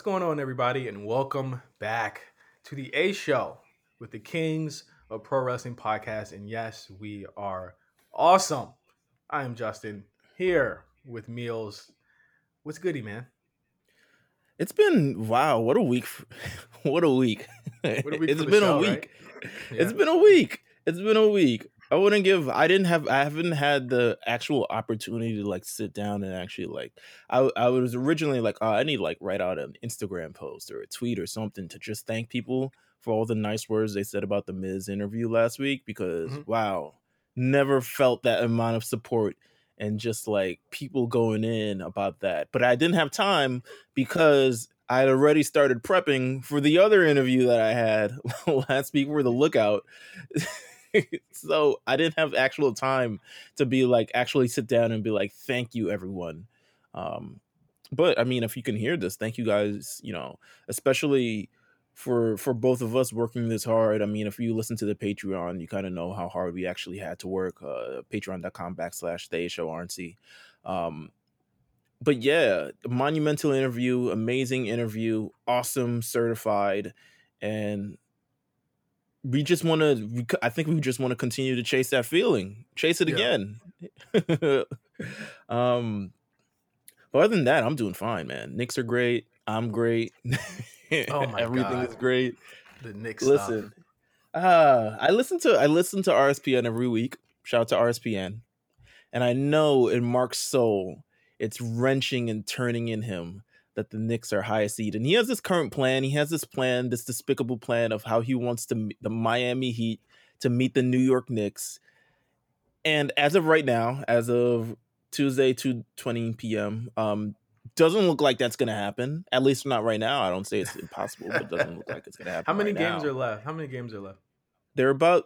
What's going on, everybody, and welcome back to the A Show with the Kings of Pro Wrestling Podcast. And yes, we are awesome. I am Justin here with Meelz. What's goody, man? It's been wow, what a week! What a week! What a week it's been show, a right? week. It's been a week. It's been a week. I wouldn't give. I didn't have. I haven't had the actual opportunity to like sit down and actually like. I I was originally like, oh, I need to, like write out an Instagram post or a tweet or something to just thank people for all the nice words they said about the Miz interview last week because Mhm. wow, never felt that amount of support and just like people going in about that. But I didn't have time because I had already started prepping for the other interview that I had last week for the lookout. so I didn't have actual time to be like actually sit down and be like, thank you, everyone. Um, but I mean, if you can hear this, thank you guys, you know, especially for for both of us working this hard. I mean, if you listen to the Patreon, you kind of know how hard we actually had to work. Uh patreon.com backslash the show RNC. Um but yeah, monumental interview, amazing interview, awesome, certified, and we just want to. I think we just want to continue to chase that feeling, chase it Yeah. again. um, but other than that, I'm doing fine, man. Knicks are great. I'm great. Oh my Everything God. is great. The Knicks stuff. Listen, uh, I listen to I listen to RSPN every week. Shout out to RSPN, and I know in Mark's soul, it's wrenching and turning in him that the Knicks are highest seed, and he has this current plan. He has this plan, this despicable plan of how he wants to meet the Miami Heat to meet the New York Knicks. And as of right now, as of Tuesday, two twenty p.m., um, doesn't look like that's gonna happen. At least not right now. I don't say it's impossible, but it doesn't look like it's gonna happen. How many right games now. are left? How many games are left? There are about,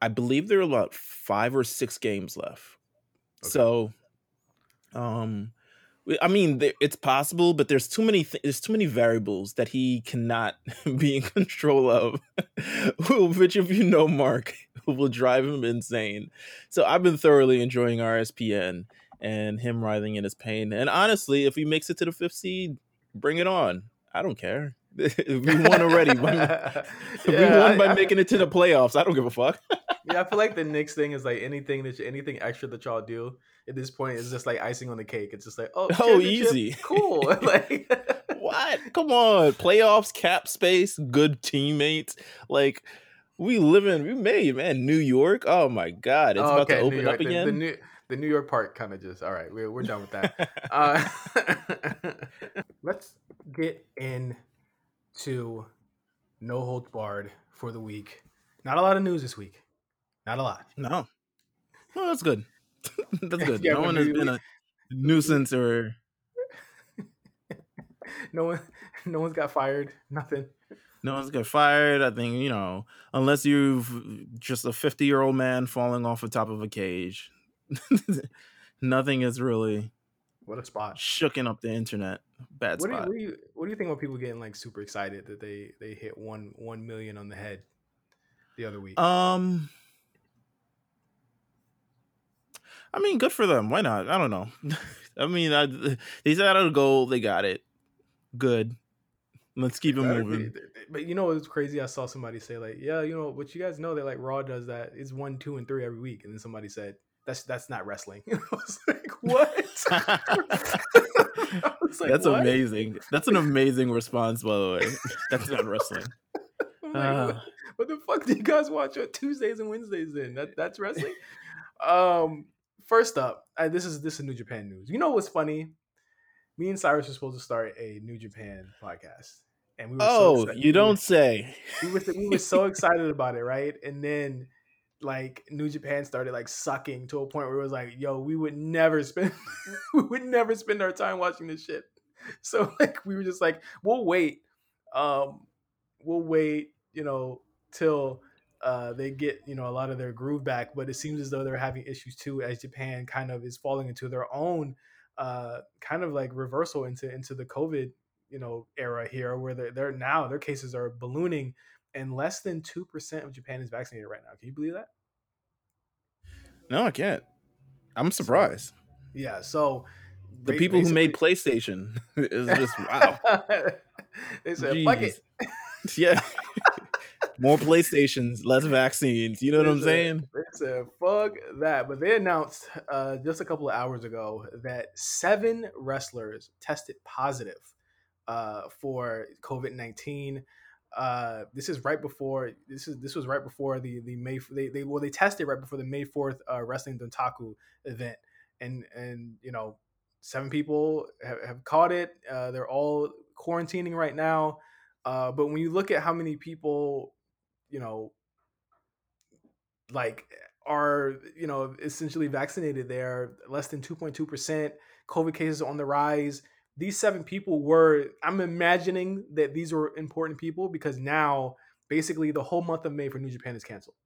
I believe there are about five or six games left. Okay. So, um, I mean, it's possible, but there's too many. Th- there's too many variables that he cannot be in control of, which, if you know Mark, will drive him insane. So I've been thoroughly enjoying RSPN and him writhing in his pain. And honestly, if he makes it to the fifth seed, bring it on. I don't care. we won already. we Yeah, won by I- making it to the playoffs. I don't give a fuck. yeah, I feel like the Knicks thing is like anything that you, anything extra that y'all do at this point is just like icing on the cake. It's just like oh, Oh, easy. cool. like what? Come on, playoffs, cap space, good teammates. Like we live in, we made man, New York. Oh my god, it's Oh, about to open York. up The- again. The, new the New York part kind of just all right. We're we're done with that. uh, let's get into no holds barred for the week. Not a lot of news this week. Not a lot. no, well, that's good. that's good. Yeah, no one has been a nuisance or No one, no one's got fired. Nothing. no one's got fired. I think you know, unless you've just a fifty-year-old man falling off the top of a cage. Nothing is really What a spot. shooking up the internet. Bad What do, you, spot. what do you what do you think about people getting like super excited that they they hit one one million on the head the other week? Um, I mean, good for them. Why not? I don't know. I mean, I, they set out a goal. They got it. Good. Let's keep it moving. But you know, was crazy. I saw somebody say like, "Yeah, you know, but you guys know that like Raw does that. It's one, two, and three every week." And then somebody said, "That's that's not wrestling." I was like, "What?" Was like, That's "What?" amazing. That's an amazing response, by the way. That's not wrestling. Like, Uh, what, what the fuck do you guys watch on Tuesdays and Wednesdays? Then that that's wrestling. um, first up, I, this is this is New Japan news. You know what's funny? Me and Cyrus were supposed to start a New Japan podcast, and we were so oh, excited- you we were- don't say. we were we were so excited about it, right? And then like New Japan started like sucking to a point where it was like, yo, we would never spend we would never spend our time watching this shit. So like we were just like, we'll wait. Um we'll wait, you know, till uh they get, you know, a lot of their groove back, but it seems as though they're having issues too as Japan kind of is falling into their own uh kind of like reversal into into the COVID you know era here where they're, they're now their cases are ballooning and less than 2% of japan is vaccinated right now can you believe that No, I can't. I'm surprised. yeah so The people who made PlayStation is just wow. they said, "Fuck it." yeah. More PlayStations, less vaccines. You know what I'm saying? They said, fuck that. But they announced uh, just a couple of hours ago that seven wrestlers tested positive uh, for COVID 19. Uh, this is right before this is this was right before the the May they, they well they tested right before the May fourth uh, wrestling Dontaku event. And and you know seven people have, have caught it. Uh, they're all quarantining right now. Uh, but when you look at how many people you know like are you know essentially vaccinated there less than 2.2% covid cases on the rise these seven people were i'm imagining that these were important people because now basically the whole month of may for new japan is canceled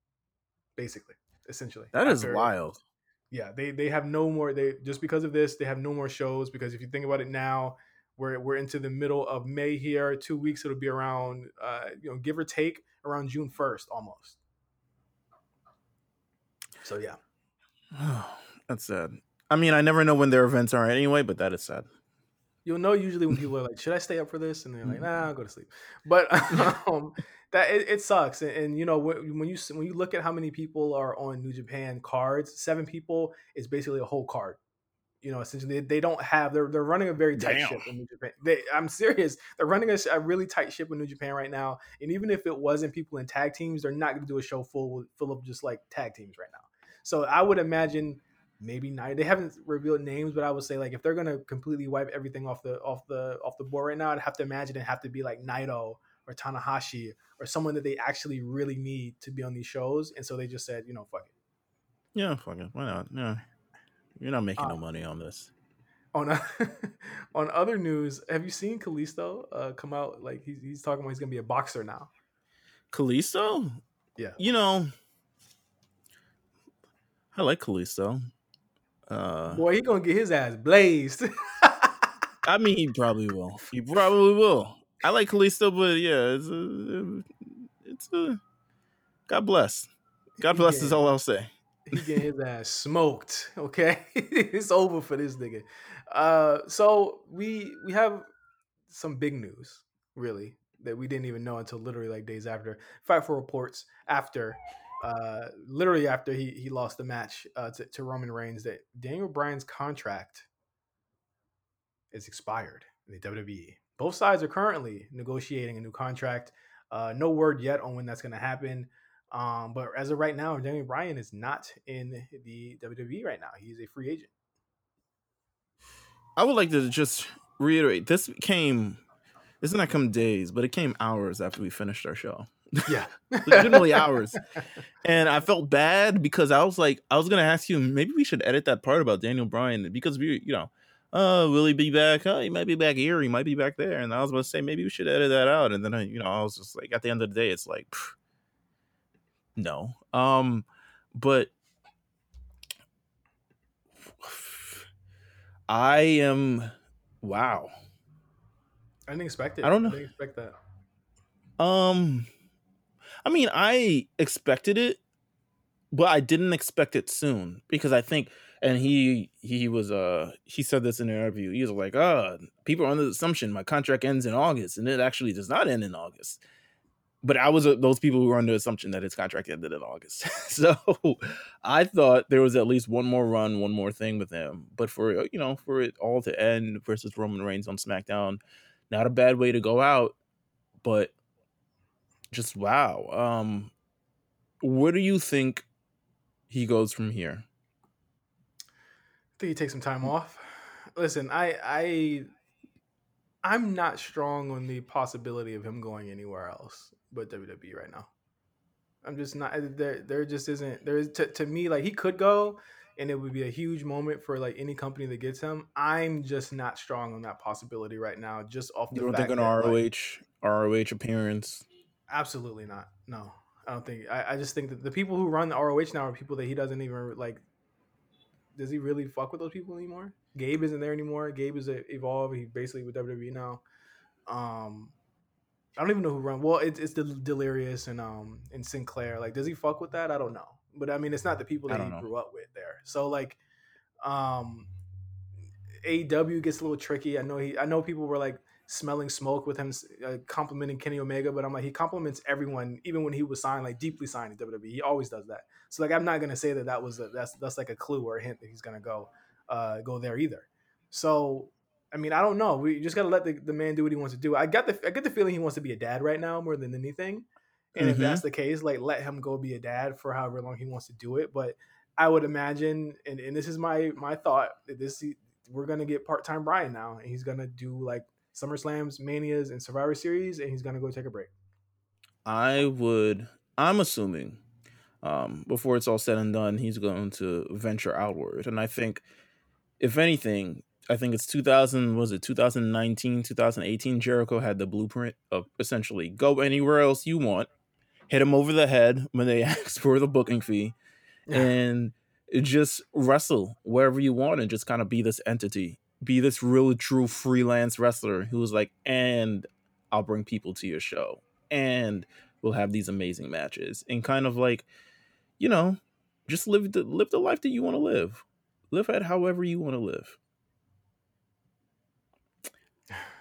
basically essentially That is wild. yeah they they have no more they just because of this they have no more shows because if you think about it now we're we're into the middle of may here two weeks it'll be around uh you know give or take around june 1st almost so yeah That's sad. I mean, I never know when their events are anyway, but that is sad. You'll know usually when people are like should i stay up for this? And they're like nah i'll go to sleep. But um that it, it sucks. And, and you know when, when you when you look at how many people are on new japan cards seven people is basically a whole card. You know essentially they, they don't have they're, they're running a very tight Damn. ship in new japan. They, i'm serious. They're running a really tight ship in new japan right now. And even if it wasn't people in tag teams they're not going to do a show full full of just like tag teams right now. So i would imagine maybe nine. They haven't revealed names, but I would say like if they're gonna completely wipe everything off the off the off the board right now, I'd have to imagine it have to be like Naito or Tanahashi or someone that they actually really need to be on these shows. And so they just said, you know, fuck it. Yeah, fuck it. Why not? Yeah. You're not making no Uh, money on this. On on other news, have you seen Kalisto uh, come out? Like he's he's talking about he's gonna be a boxer now. Kalisto? Yeah. You know, I like Kalisto. Uh, Boy, he gonna get his ass blazed. I mean, he probably will. He probably will. I like Kalisto, but yeah, it's a, it's a. God bless. God bless is all I'll say. he getting his ass smoked. Okay, it's over for this nigga. Uh, so we we have some big news, really, that we didn't even know until literally like days after. Fightful reports after, uh, literally after he he lost the match uh, to, to Roman Reigns that Daniel Bryan's contract is expired in the WWE. Both sides are currently negotiating a new contract. Uh, no word yet on when that's going to happen. Um, but as of right now, Daniel Bryan is not in the WWE right now. He's a free agent. I would like to just reiterate this came, this did not come days, but it came hours after we finished our show. Yeah. Legitimately hours. And I felt bad because I was like, I was gonna ask you, maybe we should edit that part about Daniel Bryan because we, you know, uh, will he be back? Oh, he might be back here, he might be back there. And I was gonna say maybe we should edit that out. And then I, you know, I was just like, at the end of the day, it's like, pff, no. Um, but I am, wow. I didn't expect it. I don't know. I didn't expect that. Um, I mean, I expected it, but I didn't expect it soon because I think, and he he was uh he said this in an interview. He was like, "Uh, people are under the assumption my contract ends in August, and it actually does not end in August." But I was uh, those people who were under the assumption that his contract ended in August. so I thought there was at least one more run, one more thing with him. But for uh, you know, for it all to end versus Roman Reigns on SmackDown, not a bad way to go out. But just wow. Um where do you think he goes from here? I think he takes some time off. Listen, I I I'm not strong on the possibility of him going anywhere else but WWE right now. I'm just not there. There just isn't there is to, to me like he could go, and it would be a huge moment for like any company that gets him. I'm just not strong on that possibility right now. Just off the You don't think an that, like, ROH ROH appearance? Absolutely not. No, I don't think. I, I just think that the people who run the ROH now are people that he doesn't even like. Does he really fuck with those people anymore? Gabe isn't there anymore. Gabe is a, evolved. He's basically with WWE now. Um, I don't even know who run. Well, it's it's the Delirious and um and Sinclair. Like, does he fuck with that? I don't know. But I mean, it's not the people that he know. grew up with there. So like, um, AEW gets a little tricky. I know he. I know people were like smelling smoke with him uh, complimenting Kenny Omega, but I'm like he compliments everyone, even when he was signed like deeply signed to WWE. He always does that. So like I'm not gonna say that that was a, that's that's like a clue or a hint that he's gonna go uh, go there either. So I mean I don't know. We just gotta let the, the man do what he wants to do. I got the I get the feeling he wants to be a dad right now more than anything. And mm-hmm. if that's the case, like let him go be a dad for however long he wants to do it. But I would imagine, and, and this is my my thought that this we're gonna get part time Bryan now, and he's gonna do like SummerSlams, Manias, and Survivor Series, and he's gonna go take a break. I would. I'm assuming um, before it's all said and done, he's going to venture outward, and I think, if anything, I think it's 2000 was it 2019 2018 Jericho had the blueprint of essentially go anywhere else you want hit him over the head when they ask for the booking fee and just wrestle wherever you want and just kind of be this entity be this really true freelance wrestler who's like and i'll bring people to your show and we'll have these amazing matches and kind of like you know just live the live the life that you want to live live at however you want to live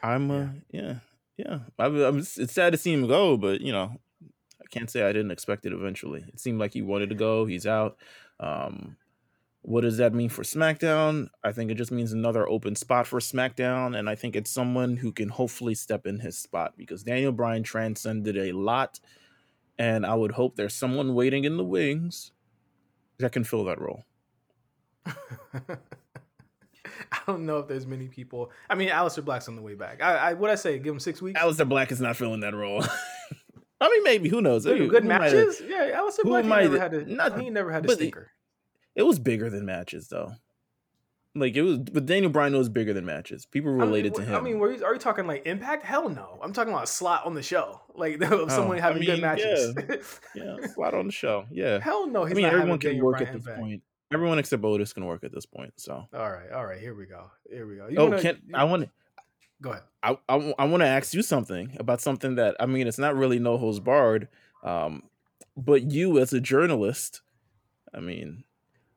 i'm uh yeah yeah I, am it's sad to see him go but you know I can't say I didn't expect it eventually. It seemed like he wanted to go. He's out. Um, what does that mean for SmackDown? I think it just means another open spot for SmackDown. And I think it's someone who can hopefully step in his spot because Daniel Bryan transcended a lot. And I would hope there's someone waiting in the wings that can fill that role. I don't know if there's many people. I mean, Aleister Black's on the way back. I, I what I say, give him six weeks. Aleister Black is not filling that role. I mean, maybe who knows? Dude, good matches. Yeah, Aleister Black never had a, not, he never had a stinker. It, was bigger than matches, though. Like it was, but Daniel Bryan was bigger than matches. People related I mean, to him. I mean, are you, are you talking like Impact? Hell no. I'm talking about a slot on the show, like oh, someone having I mean, good matches. Yeah. yeah, slot on the show. Yeah. Hell no. I mean, everyone can work Bryan at this point. Everyone except Otis can work at this point. So. All right, all right. Here we go. Here we go. You oh, wanna, can I want to? Go ahead. I I, I want to ask you something about something that I mean, it's not really no holds barred um, but you, as a journalist, I mean,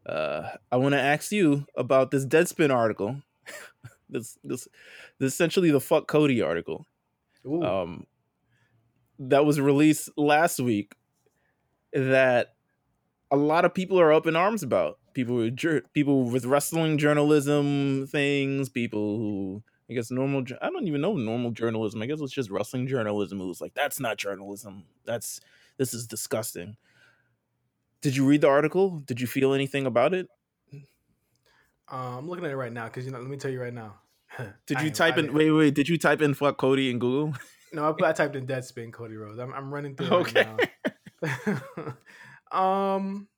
uh, I want to ask you about this Deadspin article. this, this, this essentially the fuck Cody article. Ooh. Um, that was released last week. That a lot of people are up in arms about. People with people with wrestling journalism things. People who I guess normal. I don't even know normal journalism. I guess it's just wrestling journalism. Who's like that's not journalism. That's this is disgusting. Did you read the article? Did you feel anything about it? Uh, I'm looking at it right now because you know. Let me tell you right now. did you type in? Wait, wait. Did you type in "fuck Cody" in Google? no, I, I typed in "Deadspin Cody Rhodes." I'm, I'm running through. Okay. Right um,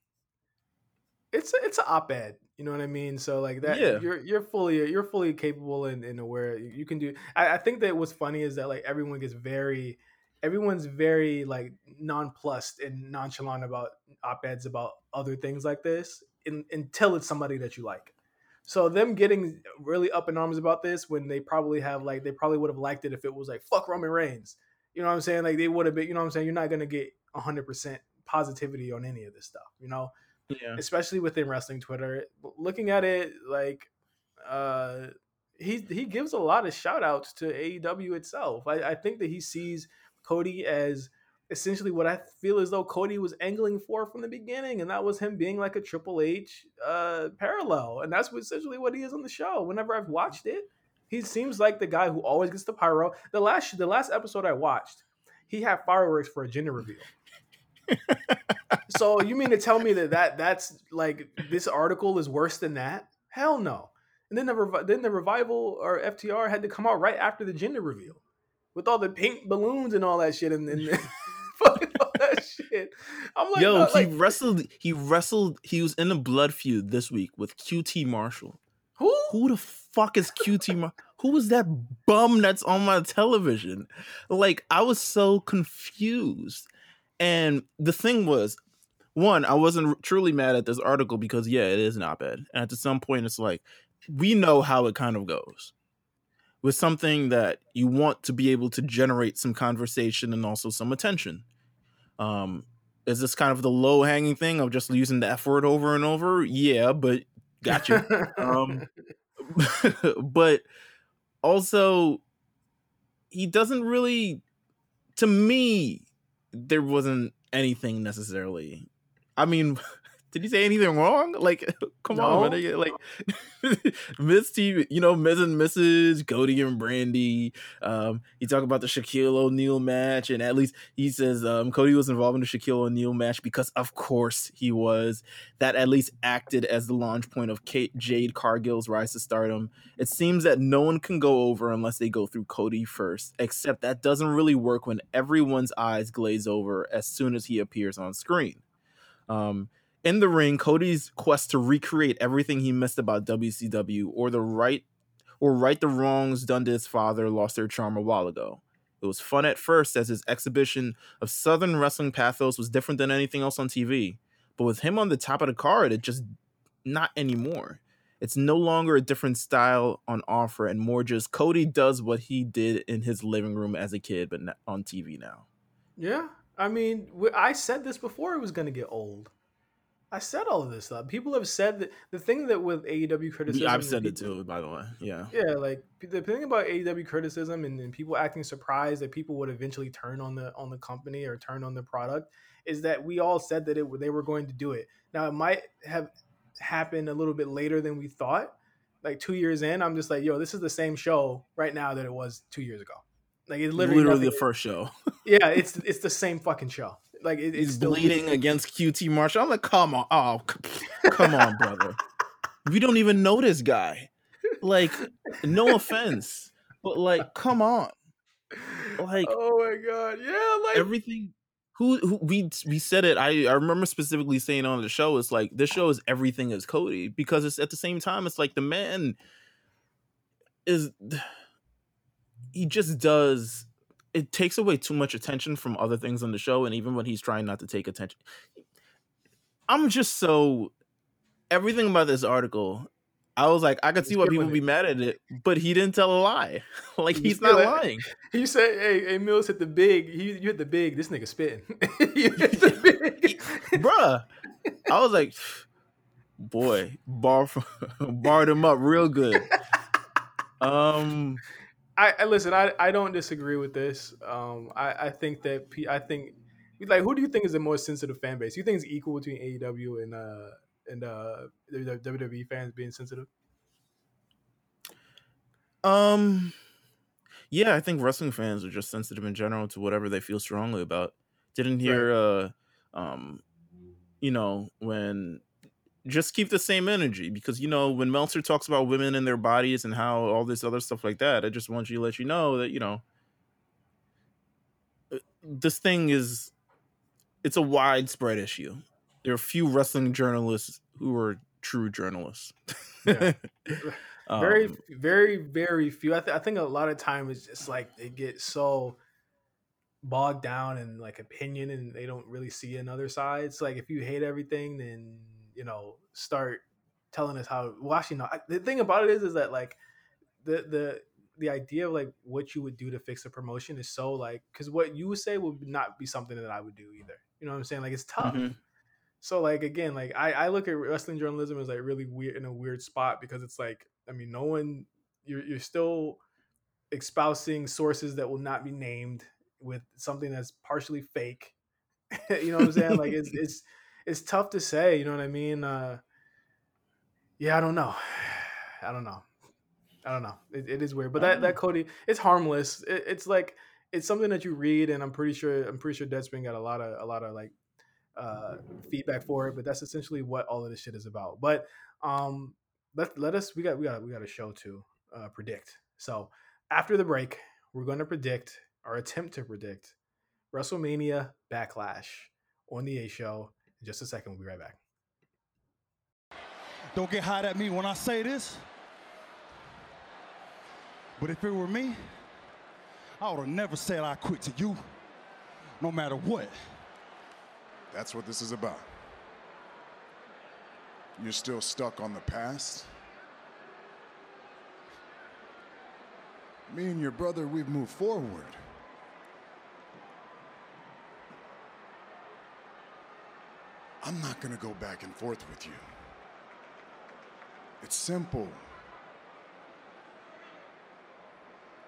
it's a, it's an op-ed. You know what I mean? So like that, yeah. you're you're fully you're fully capable and, and aware. You can do. I, I think that what's funny is that like everyone gets very everyone's very like nonplussed and nonchalant about op-eds about other things like this in, until it's somebody that you like. So them getting really up in arms about this when they probably have like they probably would have liked it if it was like fuck Roman Reigns. You know what I'm saying? Like they would have been, you know what I'm saying? You're not gonna get hundred percent positivity on any of this stuff, you know? Yeah. Especially within wrestling Twitter. Looking at it like uh he he gives a lot of shout outs to AEW itself. I, I think that he sees Cody as essentially what I feel as though Cody was angling for from the beginning, and that was him being like a Triple H uh, parallel, and that's essentially what he is on the show. Whenever I've watched it, he seems like the guy who always gets the pyro. The last the last episode I watched, he had fireworks for a gender reveal. so you mean to tell me that, that that's like this article is worse than that? Hell no. And then the then the revival or FTR had to come out right after the gender reveal with all the pink balloons and all that shit and, and fucking all that shit. I'm like, yo, no, he like, wrestled. He wrestled. He was in a blood feud this week with QT Marshall. Who? Who the fuck is QT Marshall? Who was that bum that's on my television? Like, I was so confused. And the thing was, one, I wasn't truly mad at this article because yeah, it is an op-ed, and at some point, it's like we know how it kind of goes with something that you want to be able to generate some conversation and also some attention. Um, is this kind of the low hanging thing of just using the F word over and over? Yeah, but gotcha. um, but also, he doesn't really to me there wasn't anything necessarily. I mean, did he say anything wrong? Like, come no. on, man. Like, Miss T, you know, Miz and Mrs. Cody and Brandi. Um, he talked about the Shaquille O'Neal match, and at least he says um, Cody was involved in the Shaquille O'Neal match because, of course, he was. That at least acted as the launch point of Kate, Jade Cargill's rise to stardom. It seems that no one can go over unless they go through Cody first, except that doesn't really work when everyone's eyes glaze over as soon as he appears on screen. Um, in the ring, Cody's quest to recreate everything he missed about WCW or the right or right the wrongs done to his father lost their charm a while ago. It was fun at first as his exhibition of Southern wrestling pathos was different than anything else on TV. But with him on the top of the card, it just not anymore. It's no longer a different style on offer and more just Cody does what he did in his living room as a kid, but on TV now. Yeah. I mean, I said this before it was going to get old. I said all of this stuff. People have said that the thing that with AEW criticism. Yeah, I've said people, it too, by the way. Yeah. Yeah, like the thing about AEW criticism and, and, people acting surprised that people would eventually turn on the on the company or turn on the product is that we all said that it they were going to do it. Now it might have happened a little bit later than we thought. Like two years in, I'm just like, yo, this is the same show right now that it was two years ago. Like it's literally, literally the first show. yeah, it's it's the same fucking show. Like it, he's bleeding against QT Marshall. I'm like, come on, oh, come on, brother. we don't even know this guy. Like, no offense, but like, come on. Like, oh my god, yeah, like everything. Who, who we we said it. I I remember specifically saying on the show. It's like this show is everything is Cody because it's at the same time. It's like the man is he just does it takes away too much attention from other things on the show and even when he's trying not to take attention i'm just so everything about this article i was like i could see why people would be mad at it but he didn't tell a lie. Like he's, he's not lying. He said hey hey Meelz hit the big he, you hit the big this nigga spitting. You hit the big. Bruh i was like boy bar barred him up real good. Um I, I listen. I, I don't disagree with this. Um, I, I think that I think like who do you think is the most sensitive fan base? You think it's equal between AEW and uh and uh the WWE fans being sensitive? Um, yeah, I think wrestling fans are just sensitive in general to whatever they feel strongly about. Didn't hear right. uh um you know when just keep the same energy because you know when Meltzer talks about women and their bodies and how all this other stuff like that, I just want you to let you know that you know uh, this thing is it's a widespread issue. There are few wrestling journalists who are true journalists. Yeah. very, um, very, very few. I, th- I think a lot of time it's just like they get so bogged down in like opinion and they don't really see another side. It's like if you hate everything, then you know start telling us how well actually no I, the thing about it is is that like the the the idea of like what you would do to fix a promotion is so like because what you would say would not be something that I would do either. You know what I'm saying? Like it's tough. Mm-hmm. So like again, like I, I look at wrestling journalism as like really weird in a weird spot because it's like I mean no one you're you're still espousing sources that will not be named with something that's partially fake. you know what I'm saying? like it's it's it's tough to say. You know what I mean? Uh, yeah, I don't know. I don't know. I don't know. It, it is weird, but that that Cody, it's harmless. It, it's like it's something that you read, and I'm pretty sure I'm pretty sure Deadspin got a lot of a lot of like uh, feedback for it. But that's essentially what all of this shit is about. But um, let let us we got we got we got a show to uh, predict. So after the break, we're going to predict or attempt to predict WrestleMania Backlash on the A Show in just a second. We'll be right back. Don't get hot at me when I say this. But if it were me, I would have never said I quit to you, no matter what. That's what this is about. You're still stuck on the past? Me and your brother, we've moved forward. I'm not going to go back and forth with you. It's simple.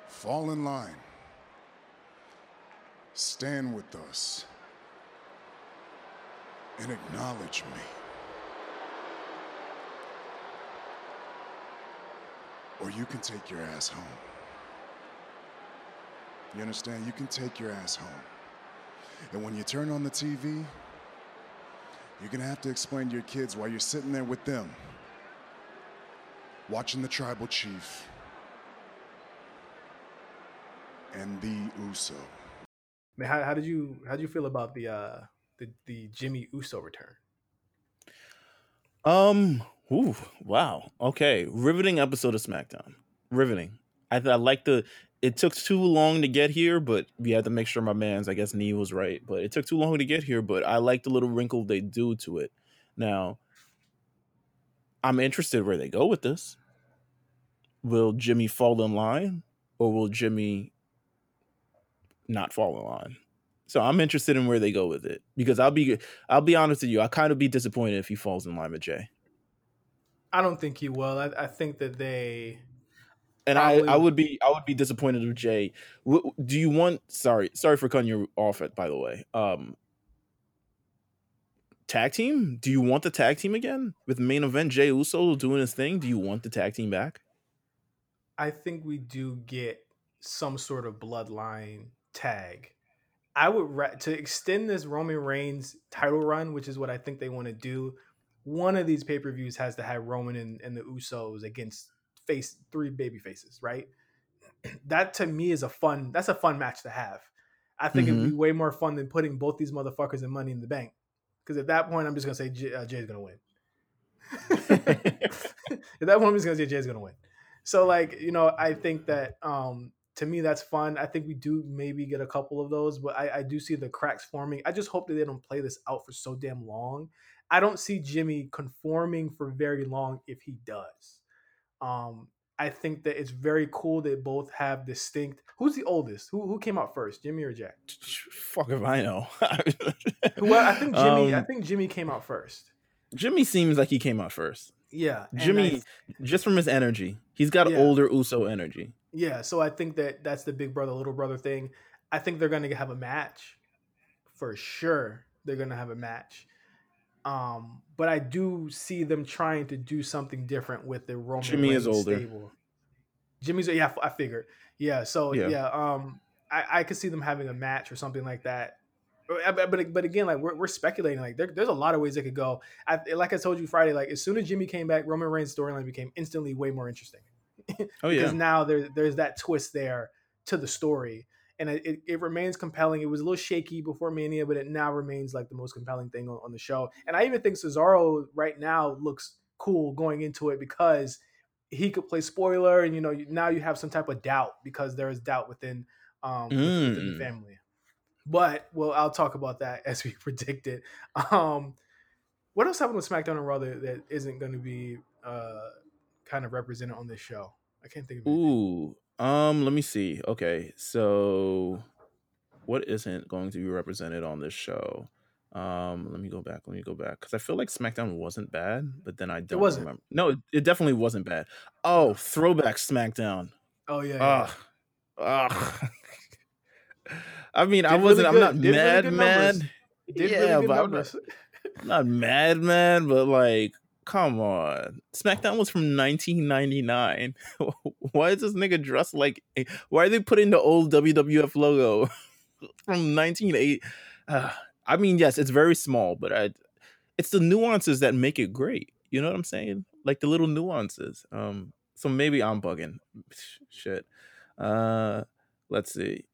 Fall in line. stand with us and acknowledge me. Or you can take your ass home. You understand? You can take your ass home. And when you turn on the TV, you're gonna have to explain to your kids why you're sitting there with them, watching the tribal chief and the Uso. Man, how, how did you how did you feel about the uh the, the Jimmy Uso return? Um. Ooh. Wow. Okay. Riveting episode of SmackDown. Riveting. I, I like the. It took too long to get here, but we had to make sure my man's. I guess knee was right, but it took too long to get here. But I like the little wrinkle they do to it. Now, I'm interested where they go with this. Will Jimmy fall in line, or will Jimmy not fall in line? So I'm interested in where they go with it because I'll be I'll be honest with you. I kind of be disappointed if he falls in line with Jey. I don't think he will. I, I think that they and Probably- I, I would be I would be disappointed with Jey. Do you want? Sorry, sorry for cutting you off. It by the way. Um, tag team? Do you want the tag team again with main event Jey Uso doing his thing? Do you want the tag team back? I think we do get some sort of bloodline tag. I would ra- to extend this Roman Reigns title run, which is what I think they want to do. One of these pay per views has to have Roman and, and the Usos against face three baby faces, right? that to me is a fun. That's a fun match to have. I think it'd be way more fun than putting both these motherfuckers in Money in the Bank. Because at that point, I'm just gonna say J- uh, Jey's gonna win. at that point, I'm just gonna say Jey's gonna win. So like you know, I think that um to me that's fun. I think we do maybe get a couple of those, but I, I do see the cracks forming. I just hope that they don't play this out for so damn long. I don't see Jimmy conforming for very long if he does. Um, I think that it's very cool that both have distinct. Who's the oldest? Who who came out first, Jimmy or Jack? Fuck if I know. Well, I think Jimmy. I Um, think Jimmy came out first. Jimmy seems like he came out first. Yeah, and I Jimmy, just from his energy, he's got Yeah. older Uso energy. Yeah, so I think that that's the big brother little brother thing. I think they're going to have a match for sure. They're going to have a match. Um, but I do see them trying to do something different with the Roman Jimmy is Reigns older. stable. Jimmy's yeah, I figured. Yeah, so Yeah. yeah, um I, I could see them having a match or something like that. But but, but again, like we're, we're speculating. Like there, there's a lot of ways it could go. I, like I told you Friday, like as soon as Jimmy came back, Roman Reigns' storyline became instantly way more interesting Oh yeah, because now there, there's that twist there to the story and it, it, remains compelling. It was a little shaky before mania but it now remains like the most compelling thing on, on the show. And i even think cesaro right now looks cool going into it because he could play spoiler and you know now you have some type of doubt because there is doubt within um within- within the Mm. family. But well i'll talk about that as we predicted um what else happened with smackdown and raw that, that isn't going to be uh kind of represented on this show? I can't think of anything. Ooh, um, let me see. Okay, so what isn't going to be represented on this show? Um, let me go back. Let me go back because I feel like SmackDown wasn't bad, but then I don't wasn't. remember. No, it, it definitely wasn't bad. Oh, throwback SmackDown. oh yeah, yeah. Ugh, ugh. I mean, I wasn't. really I'm not did mad. Did yeah, really but I'm not. I'm not mad, man. But like, come on, SmackDown was from 1999. why is this nigga dressed like? Why are they putting the old WWF logo from 1980? Uh, I mean, yes, it's very small, but I, it's the nuances that make it great. You know what I'm saying? Like the little nuances. Um, so maybe I'm bugging. Shit. Uh, let's see.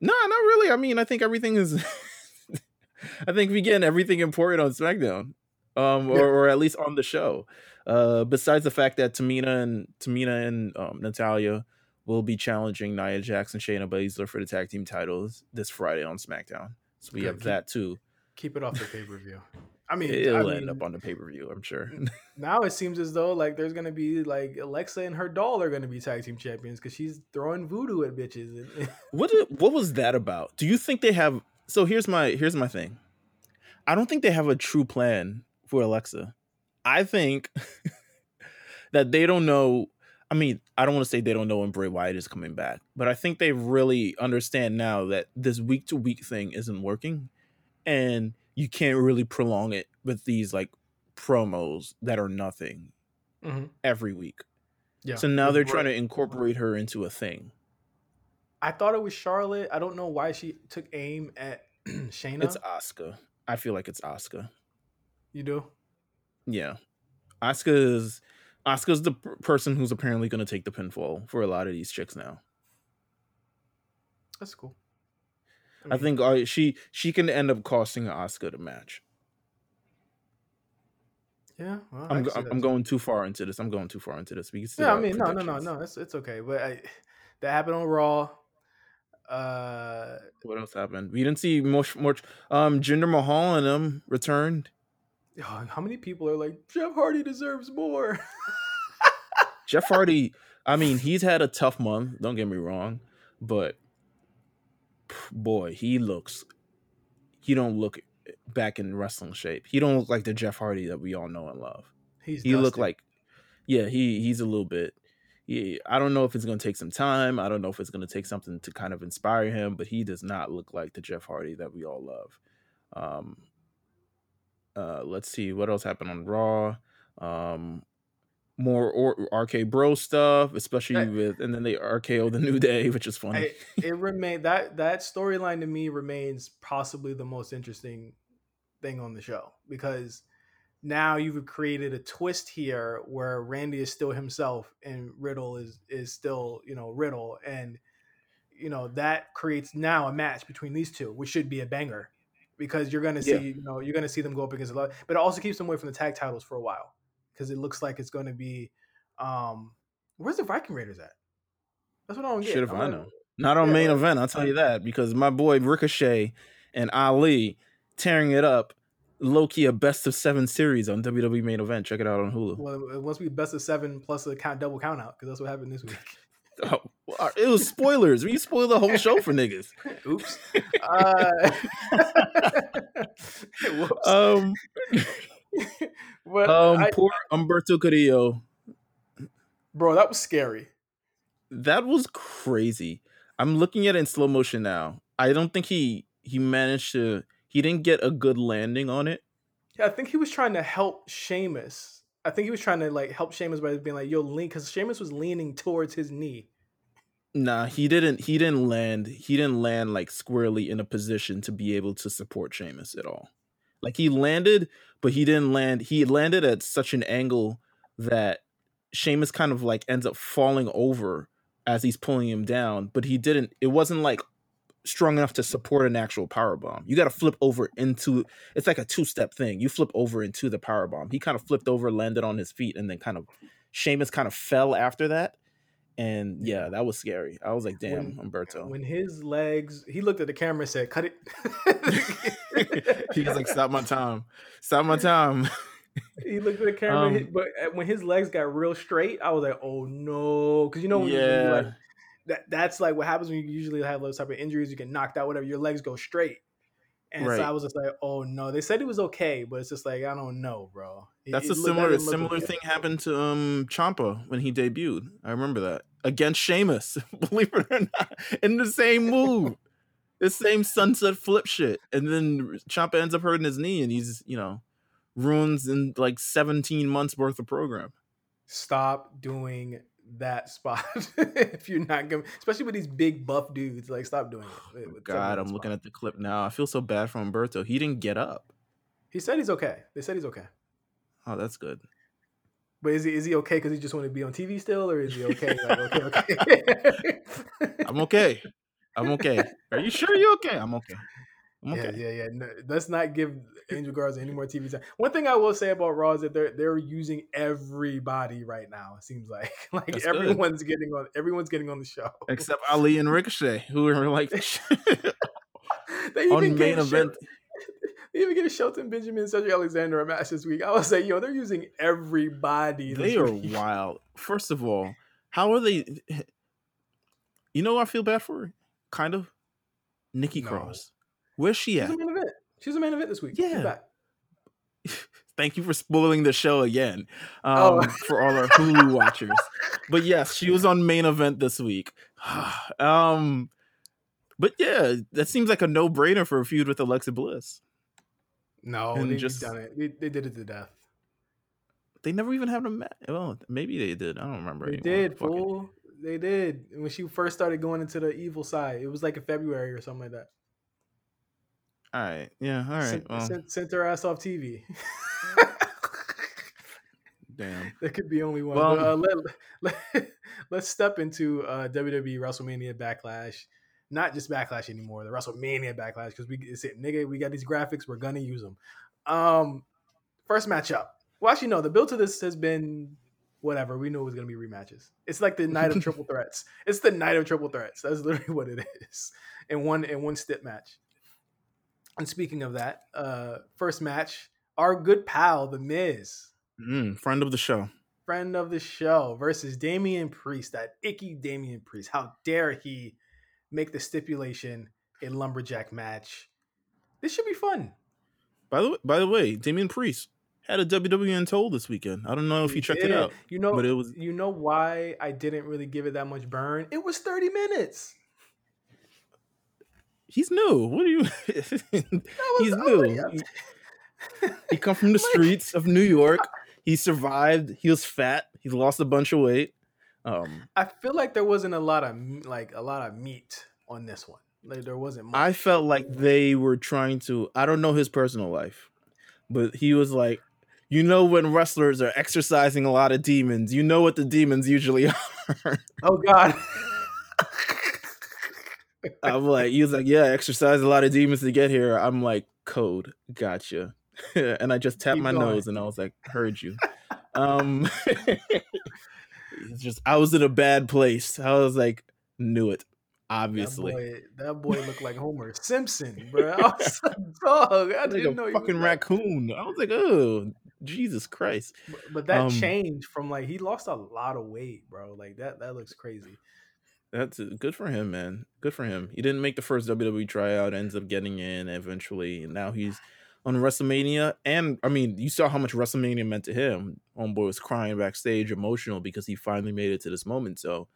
No, not really. I mean, I think everything is. I think we getting everything important on SmackDown, um, or, or at least on the show. Uh, besides the fact that Tamina and Tamina and um, Natalya will be challenging Nia Jax and Shayna Baszler for the tag team titles this Friday on SmackDown. So we Good. have that too. Keep it off the pay per view. I mean, It'll I end up on the pay per view, I'm sure. now it seems as though like there's gonna be like Alexa and her doll are gonna be tag team champions because she's throwing voodoo at bitches. What did, what was that about? Do you think they have? So here's my here's my thing. I don't think they have a true plan for Alexa. I think that they don't know. I mean, I don't want to say they don't know when Bray Wyatt is coming back, but I think they really understand now that this week to week thing isn't working, and you can't really prolong it with these like promos that are nothing Mhm. every week. Yeah. So now they're trying to incorporate her into a thing. I thought it was Charlotte. I don't know why she took aim at Shayna. It's Asuka. I feel like it's Asuka. You do? Yeah, is Asuka's the person who's apparently going to take the pinfall for a lot of these chicks now. That's cool. I mean, think uh, she she can end up costing Asuka the match. Yeah. Well, I I'm can go- see I'm, I'm going too far into this. I'm going too far into this. We Yeah, I mean, no, no, no, no. It's it's okay, but I, that happened on Raw. Uh, What else happened? We didn't see much. Much. Um, Jinder Mahal and them returned. How many people are like Jeff Hardy deserves more? Jeff Hardy. I mean, he's had a tough month. Don't get me wrong, but boy, he looks. He don't look back in wrestling shape. He don't look like the Jeff Hardy that we all know and love. He's he dusty. like, yeah, he he's a little bit. Yeah, I don't know if it's going to take some time. I don't know if it's going to take something to kind of inspire him, but he does not look like the Jeff Hardy that we all love. Um, uh, let's see what else happened on Raw. Um, more or, RK Bro stuff, especially Hey. with, and then they RKO the New Day, which is funny. it, it remain that that storyline to me remains possibly the most interesting thing on the show because now you've created a twist here where Randy is still himself and Riddle is is still you know Riddle and you know that creates now a match between these two which should be a banger because you're gonna see Yeah. you know you're gonna see them go up against a lot but it also keeps them away from the tag titles for a while because it looks like it's going to be um where's the Viking Raiders at that's what I don't get Shit if I'm I like- know. Not on Yeah, main like- event, I'll tell you that, because my boy Ricochet and Ali tearing it up. Low key a best of seven series on WWE main event. Check it out on Hulu. Well, it must be best of seven plus a count double count out because that's what happened this week. Oh, it was spoilers. We spoiled the whole show for niggas. Oops. Uh. Um, But um, I- poor Humberto Carrillo. bro, that was scary. That was crazy. I'm looking at it in slow motion now. I don't think he he managed to. He didn't get a good landing on it. Yeah, I think he was trying to help Sheamus. I think he was trying to like help Sheamus by being like, "Yo, lean," because Sheamus was leaning towards his knee. Nah, he didn't. He didn't land. He didn't land like squarely in a position to be able to support Sheamus at all. Like he landed, but he didn't land. He landed at such an angle that Sheamus kind of like ends up falling over as he's pulling him down. But he didn't. It wasn't like strong enough to support an actual power bomb. You got to flip over into. It's like a two step thing. You flip over into the power bomb. He kind of flipped over, landed on his feet, and then kind of Sheamus kind of fell after that. And yeah, that was scary. I was like, damn, When- Humberto. When his legs, he looked at the camera and said, "Cut it." he was like, stop my time. Stop my time. He looked at the camera, Um, but uh, when his legs got real straight, I was like, "Oh no!" Because you know, when you- when you, like, yeah. That that's like what happens when you usually have those type of injuries. You get knocked out, whatever. Your legs go straight, and Right. so I was just like, "Oh no!" They said it was okay, but it's just like I don't know, bro. It- That's a similar similar okay. thing happened to um Champa when he debuted. I remember that. Against Sheamus, believe it or not. In the same move. the same sunset flip shit. And then Champa ends up hurting his knee and he's, you know, ruins in like 17 months worth of program. Stop doing that spot if you're not going, especially with these big buff dudes. Like, stop doing it. Oh with God, I'm looking at the clip now. I feel so bad for Humberto. He didn't get up. He said he's okay. They said he's okay. Oh, that's good. But is he is he okay because he just want to be on TV still, or is he okay? Like, okay, okay. I'm okay. I'm okay. Are you sure you're okay? I'm okay. I'm Yeah, yeah, yeah. No, let's not give Angel Garza any more TV time. One thing I will say about Raw is that they're they're using everybody right now. It seems like like That's good. everyone's getting on everyone's getting on the show. Except Ali and Ricochet, who are like they on even main event. They even get a Shelton Benjamin and Cedric Alexander a match this week. I was like, yo, they're using everybody. They are week. wild. First of all, how are they? You know, who I feel bad for. Kind of. Nikki No. Cross. Where's she She's at? a main event. She's a main event this week. She's Yeah. Thank you for spoiling the show again um, Oh. for all our Hulu watchers. But yes, she was on main event this week. um, but yeah, that seems like a no brainer for a feud with Alexa Bliss. No, And they just- done it. They, they did it to death. They never even had a match. Well, maybe they did. I don't remember. They anymore. did, Fuck it. fool. They did. When she first started going into the evil side, it was like in February or something like that. All right. Yeah. All right. sent, Well, sent, sent her ass off TV. damn. there could be only one. Well- uh, let, let, let's step into uh, WWE WrestleMania Backlash. Not just Backlash anymore, the WrestleMania Backlash, because we it's it, nigga, we got these graphics, we're gonna use them. Um, first matchup. Well, actually, no, the build to this has been whatever. We knew it was gonna be rematches. It's like the night of triple threats. It's the night of triple threats. That's literally what it is. In one in one stip match. And speaking of that, uh, first match, our good pal, The Miz, Mm, friend of the show. friend of the show, versus Damian Priest, that icky Damian Priest. How dare he make the stipulation a lumberjack match? This should be fun. By the way, by the way, Damian Priest had a WWE Untold this weekend. I don't know if you checked it out. You know, but it was- you know why I didn't really give it that much burn? It was 30 minutes. He's new. What do you? He's new. He, he come from the streets of New York. He survived. He was fat. He lost a bunch of weight. Um, I feel like there wasn't a lot of like a lot of meat on this one. Like there wasn't much. I felt like they were trying to. I don't know his personal life, but he was like, you know, when wrestlers are exercising a lot of demons, you know what the demons usually are. oh god. I'm like, he was like, yeah, exercise a lot of demons to get here. I'm like, code, gotcha. and I just tapped Keep my going. nose and I was like, heard you. um, it's just I was in a bad place. I was like, knew it, obviously. That boy, that boy looked like Homer Simpson, bro. I was like, dog, I didn't a know fucking that- raccoon. I was like, oh, Jesus Christ. But, but that Um, change from like he lost a lot of weight, bro. Like that that looks crazy. That's uh, good for him, man. Good for him. He didn't make the first WWE tryout, ends up getting in eventually, and now he's on WrestleMania. And I mean, you saw how much WrestleMania meant to him. Homeboy was crying backstage, emotional because he finally made it to this moment. So,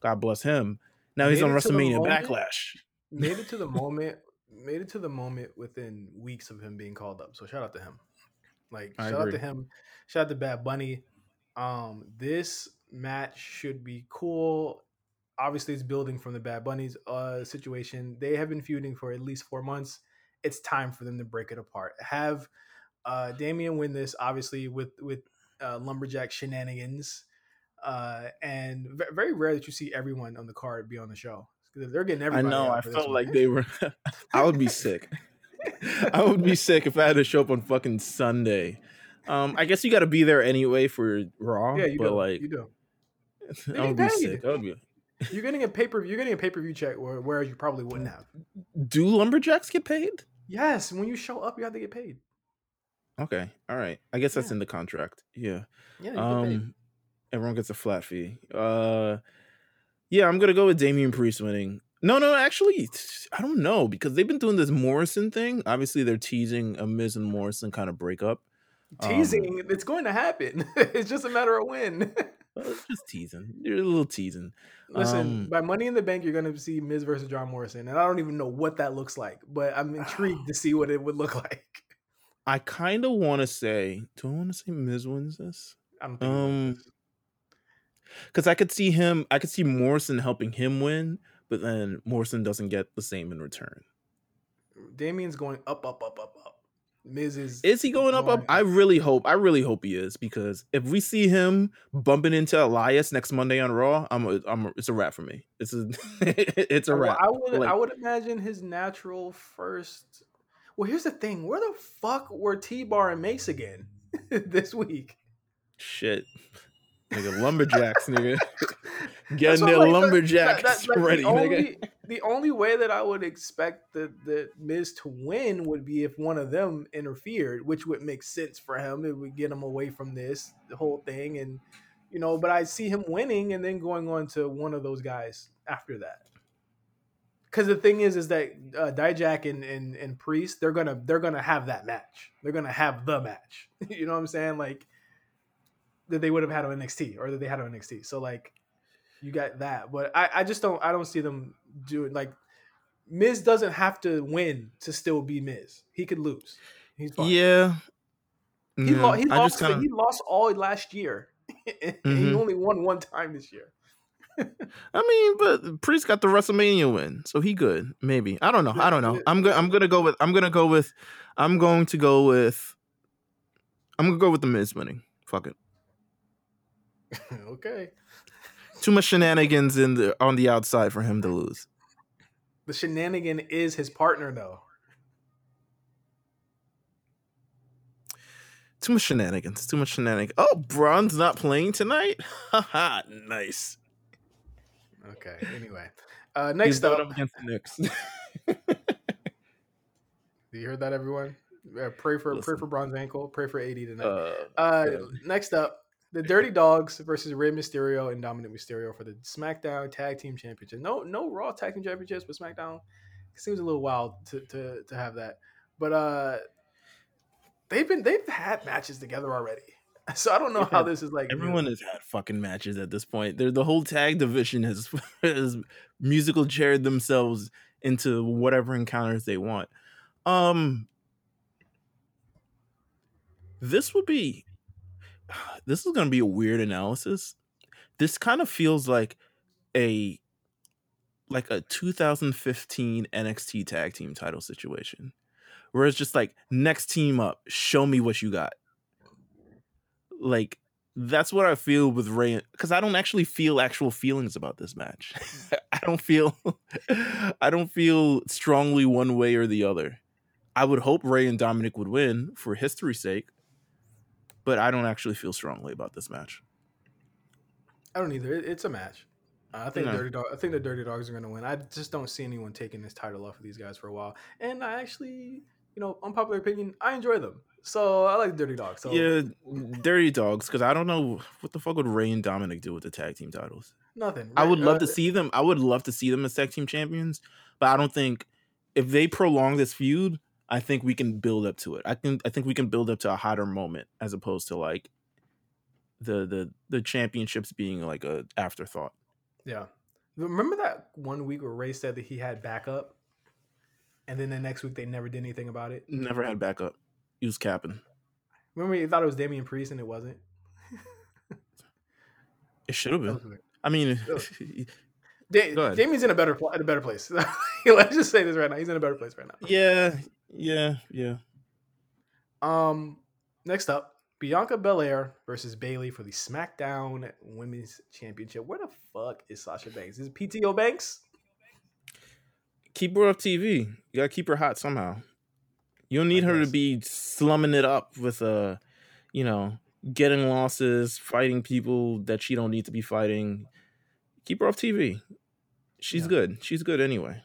God bless him. Now he's on it to the WrestleMania moment? Backlash. Made it to the moment. Made it to the moment within weeks of him being called up. So shout out to him. Like I shout out to him. Shout out to Bad Bunny. Um, this match should be cool. Obviously, it's building from the Bad Bunny's uh, situation. They have been feuding for at least four months. It's time for them to break it apart. Have uh, Damian win this, obviously with with uh, lumberjack shenanigans, uh, and ve- very rare that you see everyone on the card be on the show. They're getting everybody. I know. I felt like they were. I would be sick. I would be sick if I had to show up on fucking Sunday. Um, I guess you got to be there anyway for Raw. Yeah, you but do. like, you do. I would be sick. I would be. You're getting a pay per view. You're getting a pay per view check, whereas you probably wouldn't have. Do lumberjacks get paid? Yes, when you show up, you have to get paid. Okay, all right. I guess that's Yeah. in the contract. Yeah. Yeah, you get. Um, everyone gets a flat fee. Uh, yeah, I'm gonna go with Damian Priest winning. No, no, actually, I don't know because they've been doing this Morrison thing. Obviously, they're teasing a Miz and Morrison kind of breakup. um, Teasing, it's going to happen. it's just a matter of when. Just teasing. You're a little teasing. Listen, Um, by Money in the Bank, you're going to see Miz versus John Morrison, and I don't even know what that looks like, but I'm intrigued to see what it would look like. I kind of want to say. Do I want to say Miz wins this? I don't. Um, because I could see him. I could see Morrison helping him win, but then Morrison doesn't get the same in return. Damian's going up, up, up, up. Miz is. Is he going up? Up? I really hope. I really hope he is because if we see him bumping into Elias next Monday on Raw, I'm. A, I'm. A, it's a wrap for me. It's a. it's a wrap. I would. Like- I would imagine his natural first. Well, here's the thing. Where the fuck were T Bar and Mace again this week? Shit. Nigga, lumberjacks, nigga. Getting their like, lumberjacks that- that- like, ready, the nigga. only, the only way that I would expect the the Miz to win would be if one of them interfered, which would make sense for him. It would get him away from this the whole thing, and you know. But I see him winning and then going on to one of those guys after that. because the thing is, is that uh, Dijak and, and and Priest, they're gonna they're gonna have that match. They're gonna have the match. you know what I'm saying? Like that they would have had on NXT or that they had on NXT. So like you got that, but I I just don't I don't see them doing it. like Miz doesn't have to win to still be Miz. He could lose. He's fine. Yeah. He, lo- he lost. kinda- He lost all last year. and He mm-hmm. only won one time this year. I mean, but Priest got the WrestleMania win, so he good. Maybe I don't know. I don't know. I'm go- I'm gonna go with. I'm gonna go with. I'm going to go with. I'm gonna go with the Miz winning. Fuck it. okay. Too much shenanigans in the on the outside for him to lose. The shenanigan is his partner, though. Too much shenanigans. Too much shenanigans. Oh, Bron's not playing tonight. Haha, nice. Okay. Anyway, uh, next going up, against the Knicks. you heard that, everyone? Uh, pray for pray for Bron's ankle. Pray for AD tonight. uh, Uh, next up, the Dirty Dogs versus Rey Mysterio and Dominic Mysterio for the SmackDown Tag Team Championship. No, no Raw Tag Team Championships, but SmackDown seems a little wild to to, to have that. But uh, they've been they've had matches together already, so I don't know They've how this is like. Everyone has had fucking matches at this point. They're, the whole tag division has, has musical chaired themselves into whatever encounters they want. Um, this would be. This is going to be a weird analysis. This kind of feels like a like a 2015 NXT tag team title situation, where it's just like next team up, show me what you got. Like that's what I feel with Rey because I don't actually feel actual feelings about this match. I don't feel I don't feel strongly one way or the other. I would hope Rey and Dominic would win for history's sake, but I don't actually feel strongly about this match. I don't either. It's a match. Uh, I think No. Dirty Dog. I think the Dirty Dogs are going to win. I just don't see anyone taking this title off of these guys for a while. And I actually, you know, unpopular opinion, I enjoy them. So I like Dirty Dogs. So yeah, dirty dogs. Because I don't know what the fuck would Rey and Dominic do with the tag team titles. nothing. I would love Uh, to see them. I would love to see them as tag team champions, but I don't think if they prolong this feud, I think we can build up to it. I can. I think we can build up to a hotter moment as opposed to like the the the championships being like a afterthought. Yeah. Remember that one week where Rey said that he had backup, and then the next week they never did anything about it. Never had backup. He was capping. Remember you thought it was Damian Priest and it wasn't. It should have been. I mean, Da-. Damian's in a better pl- in a better place. Let's just say this right now. He's in a better place right now. yeah, yeah, yeah. Um, next up, Bianca Belair versus Bayley for the SmackDown Women's Championship. Where the fuck is Sasha Banks? Is it PTO Banks? Keep her off TV. You gotta keep her hot somehow. You don't need her to be slumming it up with uh, you know, getting losses, fighting people that she don't need to be fighting. Keep her off TV. She's Yeah. good. She's good anyway.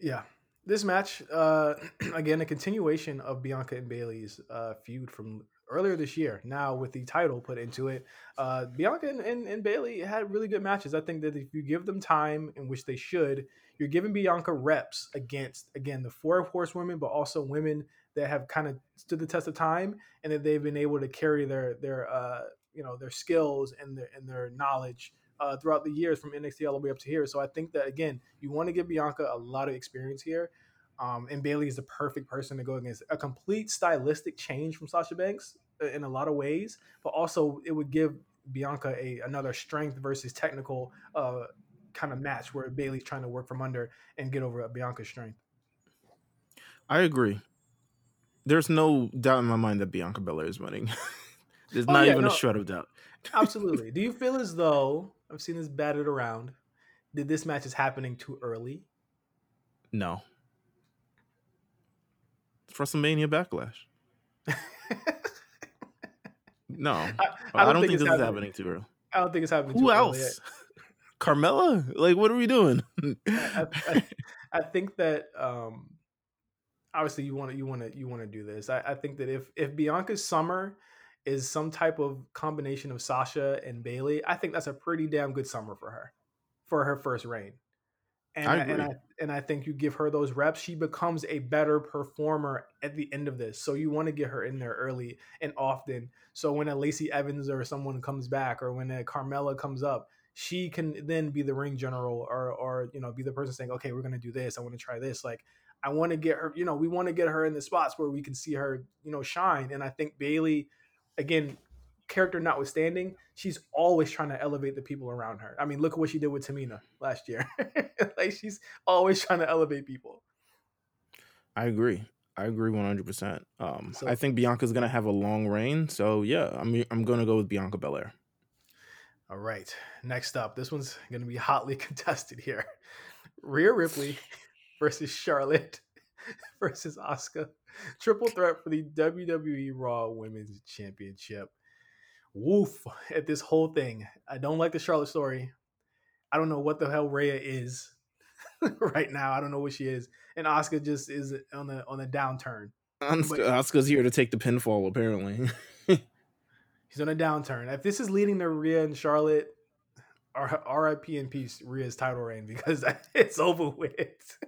Yeah. This match, uh, again, a continuation of Bianca and Bayley's uh, feud from earlier this year. Now with the title put into it, uh, Bianca and, and, and Bayley had really good matches. I think that if you give them time, in which they should, you're giving Bianca reps against again the four horsewomen, but also women that have kind of stood the test of time and that they've been able to carry their their uh, you know their skills and their and their knowledge uh, throughout the years from NXT all the way up to here. So I think that again, you want to give Bianca a lot of experience here. Um, and Bayley is the perfect person to go against a complete stylistic change from Sasha Banks uh, in a lot of ways, but also it would give Bianca a another strength versus technical uh, kind of match where Bayley's trying to work from under and get over Bianca's strength. I agree. There's no doubt in my mind that Bianca Belair is winning. There's Oh, not yeah, even no. a shred of doubt. Absolutely. Do you feel as though I've seen this batted around? Did this match is happening too early? No. It's WrestleMania Backlash. No, I, I don't, don't think, think this is happening. happening too early. I don't think it's happening. Who too early. else? Carmella? Like, what are we doing? I, I, I think that um, obviously you want to you want to you want to do this. I, I think that if if Bianca's summer is some type of combination of Sasha and Bayley, I think that's a pretty damn good summer for her for her first reign. And I I, and. I and I think you give her those reps, she becomes a better performer at the end of this. So you want to get her in there early and often. So when a Lacey Evans or someone comes back, or when a Carmella comes up, she can then be the ring general, or or you know be the person saying, okay, we're gonna do this. I want to try this. Like I want to get her. You know, we want to get her in the spots where we can see her, you know, shine. And I think Bayley, again, character notwithstanding, she's always trying to elevate the people around her. I mean, look at what she did with Tamina last year. like she's always trying to elevate people. I agree. I agree one hundred percent. Um, So- I think Bianca's gonna have a long reign. So yeah, I'm I'm gonna go with Bianca Belair. All right. Next up, this one's going to be hotly contested here. Rhea Ripley versus Charlotte versus Asuka. Triple threat for the WWE Raw Women's Championship. Woof at this whole thing. I don't like the Charlotte story. I don't know what the hell Rhea is right now. I don't know what she is. And Asuka just is on the on the downturn. Asuka's here to take the pinfall. Apparently, He's on a downturn. If this is leading to Rhea and Charlotte, R- RIP in peace, Rhea's title reign because it's over with.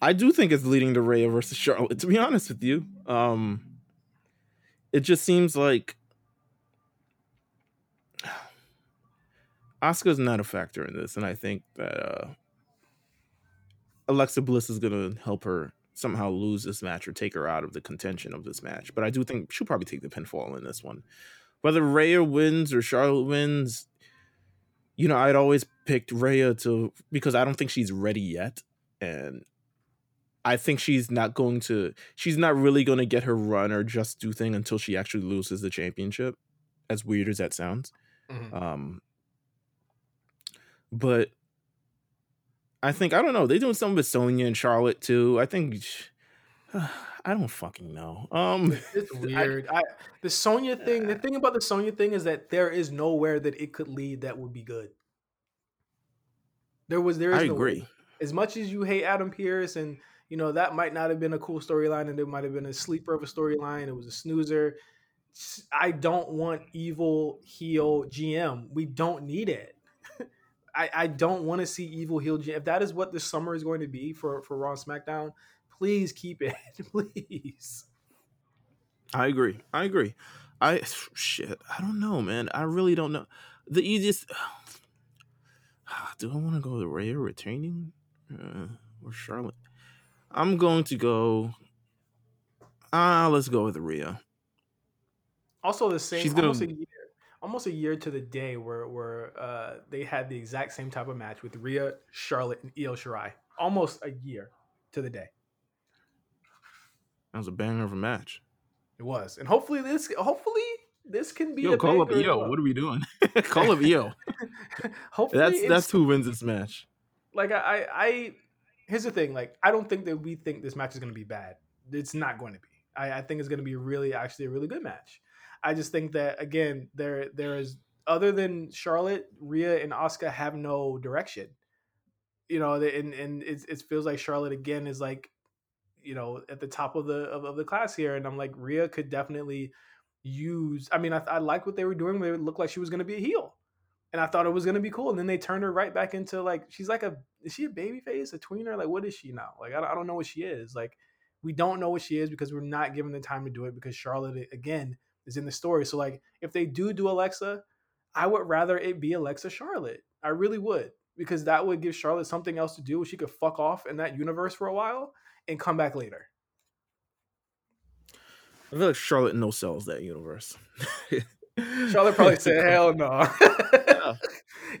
I do think it's leading to Rhea versus Charlotte. To be honest with you, um, it just seems like Asuka's not a factor in this, and I think that uh, Alexa Bliss is gonna help her somehow lose this match or take her out of the contention of this match. But I do think she'll probably take the pinfall in this one. Whether Rhea wins or Charlotte wins, you know, I'd always picked Rhea to because I don't think she's ready yet, and I think she's not going to. She's not really going to get her run or just do thing until she actually loses the championship. As weird as that sounds, Mhm. um, but I think I don't know. They're doing something with Sonya and Charlotte too. I think I don't fucking know. Um, It's weird. I, the Sonya thing. The thing about the Sonya thing is that there is nowhere that it could lead that would be good. There was. There is. I nowhere. agree. As much as you hate Adam Pearce, and you know that might not have been a cool storyline, and it might have been a sleeper of a storyline. It was a snoozer. I don't want evil heel GM. We don't need it. I, I don't want to see evil heel GM. If that is what this summer is going to be for for Raw SmackDown, please keep it. please. I agree. I agree. I shit. I don't know, man. I really don't know. The easiest. Do I want to go with Rhea retaining uh, or Charlotte? I'm going to go. Ah, let's go with Rhea. Also, the same She's gonna- almost a year, almost a year to the day where where uh, they had the exact same type of match with Rhea, Charlotte, and Io Shirai. Almost a year to the day That was a banger of a match. it was, and hopefully this hopefully this can be Yo, a call up Io. well. What are we doing? call up Io. hopefully That's that's who wins this match. like I, I I here's the thing like I don't think that we think this match is going to be bad. It's not going to be. I, I think it's going to be really actually a really good match. I just think that again there there is other than Charlotte, Rhea and Asuka have no direction. You know, and and it, it feels like Charlotte again is like you know at the top of the of, of the class here, and I'm like Rhea could definitely use. I mean, I, I like what they were doing. They looked like she was going to be a heel and I thought it was gonna be cool. And then they turned her right back into like she's like a is she a baby face, a tweener? Like what is she now? Like I don't, I don't know what she is. Like we don't know what she is because we're not given the time to do it because Charlotte again is in the story. So like if they do do Alexa, I would rather it be Alexa Charlotte. I really would because that would give Charlotte something else to do. She could fuck off in that universe for a while and come back later. I feel like Charlotte no sells that universe. Charlotte probably said hell no.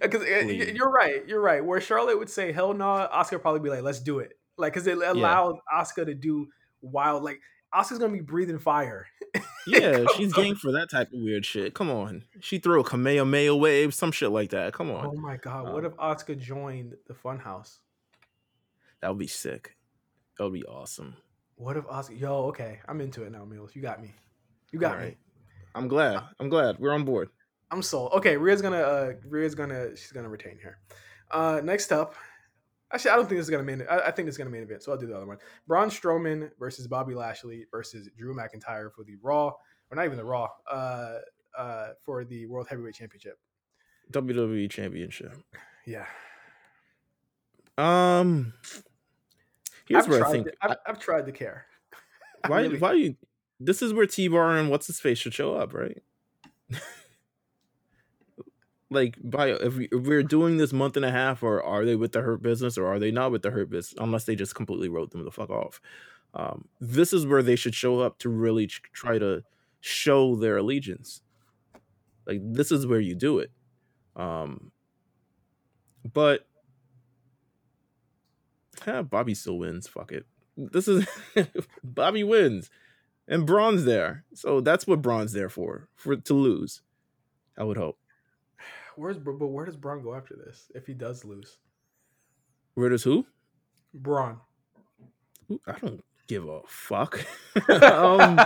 Because Please. you're right, you're right. Where Charlotte would say hell no, Asuka probably be like, let's do it. Like, because it allowed Asuka to do wild. Like, Asuka's gonna be breathing fire. Yeah, she's game for that type of weird shit. Come on. She threw a Kamehameha wave, some shit like that. Come on. Oh my god, what Um, if Asuka joined the Funhouse? That would be sick. That would be awesome. What if Asuka? Yo, okay, I'm into it now, Meelz. You got me. You got me. I'm glad. I'm glad. We're on board. I'm sold. Okay, Rhea's gonna uh Rhea's gonna she's gonna retain here. Uh next up. Actually, I don't think this is gonna main I, I think this is gonna main event, so I'll do the other one. Braun Strowman versus Bobby Lashley versus Drew McIntyre for the Raw, or not even the Raw, uh uh for the World Heavyweight Championship. WWE Championship. Yeah. Um, here's I've where I think to, I've, I've tried to care. Why really- why you this is where T Bar and what's his face should show up, right? like by if, we, we're doing this month and a half, or are they with the hurt business, or are they not with the hurt business? Unless they just completely wrote them the fuck off. Um, this is where they should show up to really try to show their allegiance. Like this is where you do it. Um, but yeah, Bobby still wins. Fuck it. This is Bobby wins, and Braun's there, so that's what Braun's there for for to lose. I would hope. Where's but where does Braun go after this if he does lose? Where does who? Braun. I don't give a fuck. um,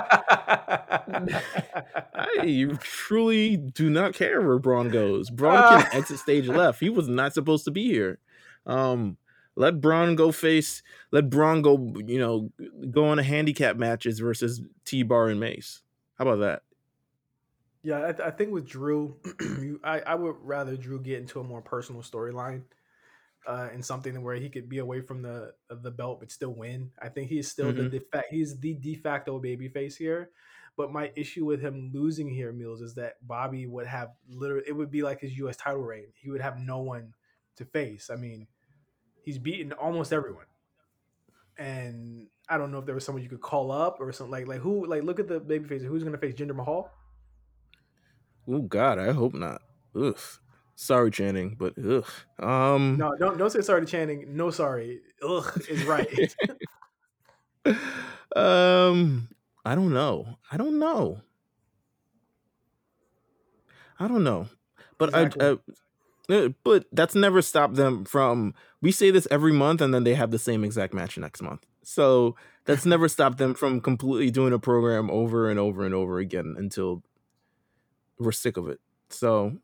I truly do not care where Braun goes. Braun can exit stage left. He was not supposed to be here. Um, let Braun go face. Let Braun go. You know, go on a handicap matches versus T Bar and Mace. How about that? Yeah, I, th- I think with Drew, you, I, I would rather Drew get into a more personal storyline, uh, and something where he could be away from the the belt but still win. I think he's still the Mhm. de fact he's the de facto babyface here. But my issue with him losing here, Meelz, is that Bobby would have literally it would be like his U.S. title reign. He would have no one to face. I mean, he's beaten almost everyone, and I don't know if there was someone you could call up or something like like who like look at the babyface. Who's going to face Jinder Mahal? Oh God, I hope not. Ugh. Sorry, Channing, but ugh. Um. No, don't don't say sorry to Channing. No, sorry. Ugh is right. um. I don't know. I don't know. I don't know. But Exactly. I, I uh, but that's never stopped them from we say this every month and then they have the same exact match next month. So that's never stopped them from completely doing a program over and over and over again until we're sick of it. So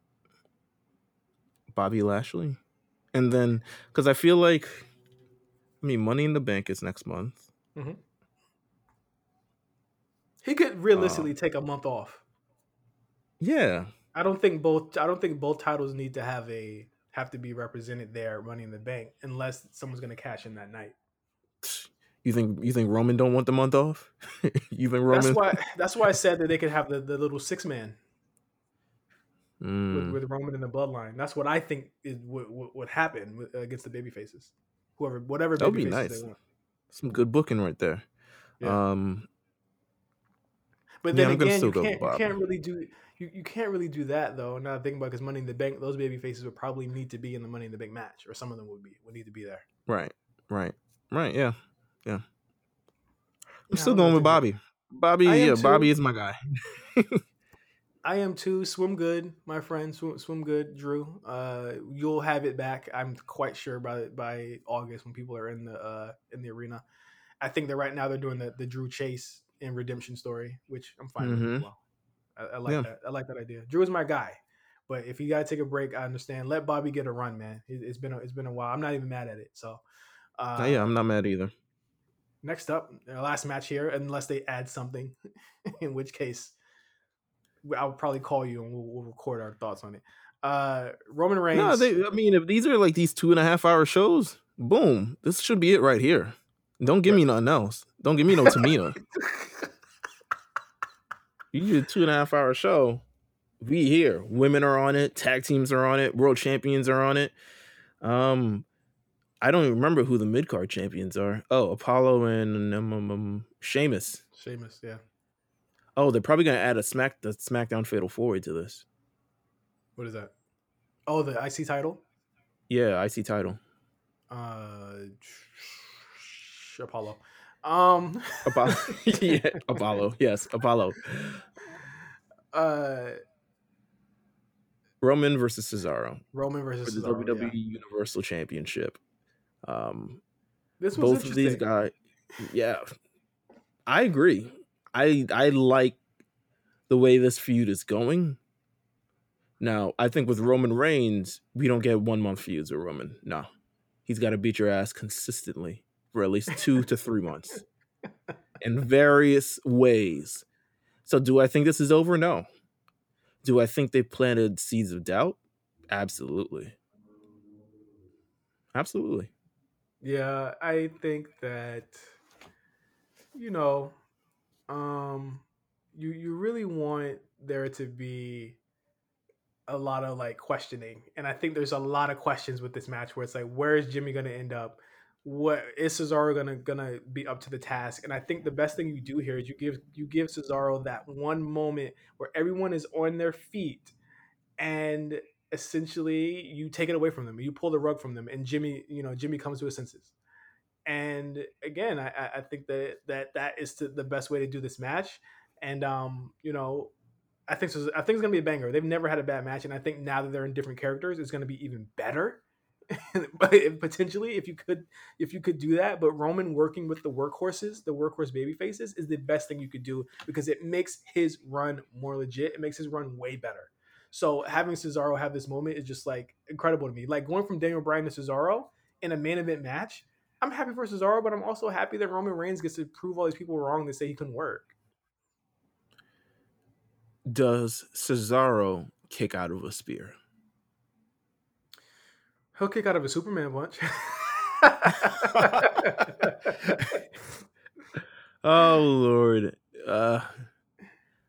Bobby Lashley. And then cuz I feel like I mean Money in the Bank is next month. Mm-hmm. he could realistically um, take a month off. Yeah. I don't think both. I don't think both titles need to have a have to be represented there, running the bank, unless someone's going to cash in that night. You think you think Roman don't want the month off? you think Roman That's why. That's why I said that they could have the, the little six man Mm. with, with Roman in the bloodline. That's what I think is what would, would happen with, against the baby faces. Whoever, whatever. That would be nice. they want. some good booking right there. Yeah. Um But Yeah, then I'm gonna again, still you can't, you can't really do you, you can't really do that though. Now thinking about because Money in the Bank, those baby faces would probably need to be in the Money in the Bank match, or some of them would be would need to be there. right, right, right, yeah. Yeah. I'm Yeah, still going with Bobby. Bobby, I am yeah, Bobby is my guy. I am too. Swim good, my friend. Swim, swim good, Drew. Uh, you'll have it back. I'm quite sure by by August when people are in the uh, in the arena. I think that right now they're doing the, the Drew Chase and redemption story, which I'm fine with Mhm. as well. I, I like Yeah. that. I like that idea. Drew is my guy, but if you gotta take a break, I understand. Let Bobby get a run, man. It, it's been a, it's been a while. I'm not even mad at it. So, uh, yeah, I'm not mad either. next up, our last match here, unless they add something, in which case I'll probably call you and we'll, we'll record our thoughts on it. Uh, Roman Reigns. No, they, I mean, if these are like these two and a half hour shows, boom, this should be it right here. Don't give me nothing else. Don't give me no Tamina. you do a two and a half hour show. We here. Women are on it. Tag teams are on it. World champions are on it. Um, I don't even remember who the mid card champions are. Oh, Apollo and um, um, um, Sheamus. Sheamus, yeah. Oh, they're probably gonna add a Smack the SmackDown Fatal Four to this. What is that? Oh, the IC title. Yeah, IC title. Uh, Apollo. Um, Apollo. yeah, Apollo. Yes, Apollo. uh, Roman versus Cesaro Roman for versus the Cesaro. WWE yeah. Universal Championship. Um, This was both of these guys, yeah, I agree. I I like the way this feud is going. Now, I think with Roman Reigns, we don't get one month feuds with Roman. No, he's got to beat your ass consistently for at least two to three months in various ways. So, do I think this is over? No. Do I think they planted seeds of doubt? Absolutely. Absolutely. Yeah, I think that you know, um, you you really want there to be a lot of like questioning, and I think there's a lot of questions with this match where it's like, where is Jimmy going to end up? What is Cesaro gonna gonna be up to the task? And I think the best thing you do here is you give you give Cesaro that one moment where everyone is on their feet, and essentially you take it away from them. You pull the rug from them, and Jimmy, you know, Jimmy comes to his senses. And again, I, I think that that that is to, the best way to do this match. And um, you know, I think. I think it's gonna be a banger. They've never had a bad match, and I think now that they're in different characters, it's gonna be even better. but potentially, if you could, if you could do that, but Roman working with the workhorses, the workhorse baby faces, is the best thing you could do because it makes his run more legit. It makes his run way better. So having Cesaro have this moment is just like incredible to me. Like going from Daniel Bryan to Cesaro in a main event match. I'm happy for Cesaro, but I'm also happy that Roman Reigns gets to prove all these people wrong that say he couldn't work does Cesaro kick out of a spear? He'll kick out of a Superman punch. oh Lord. Uh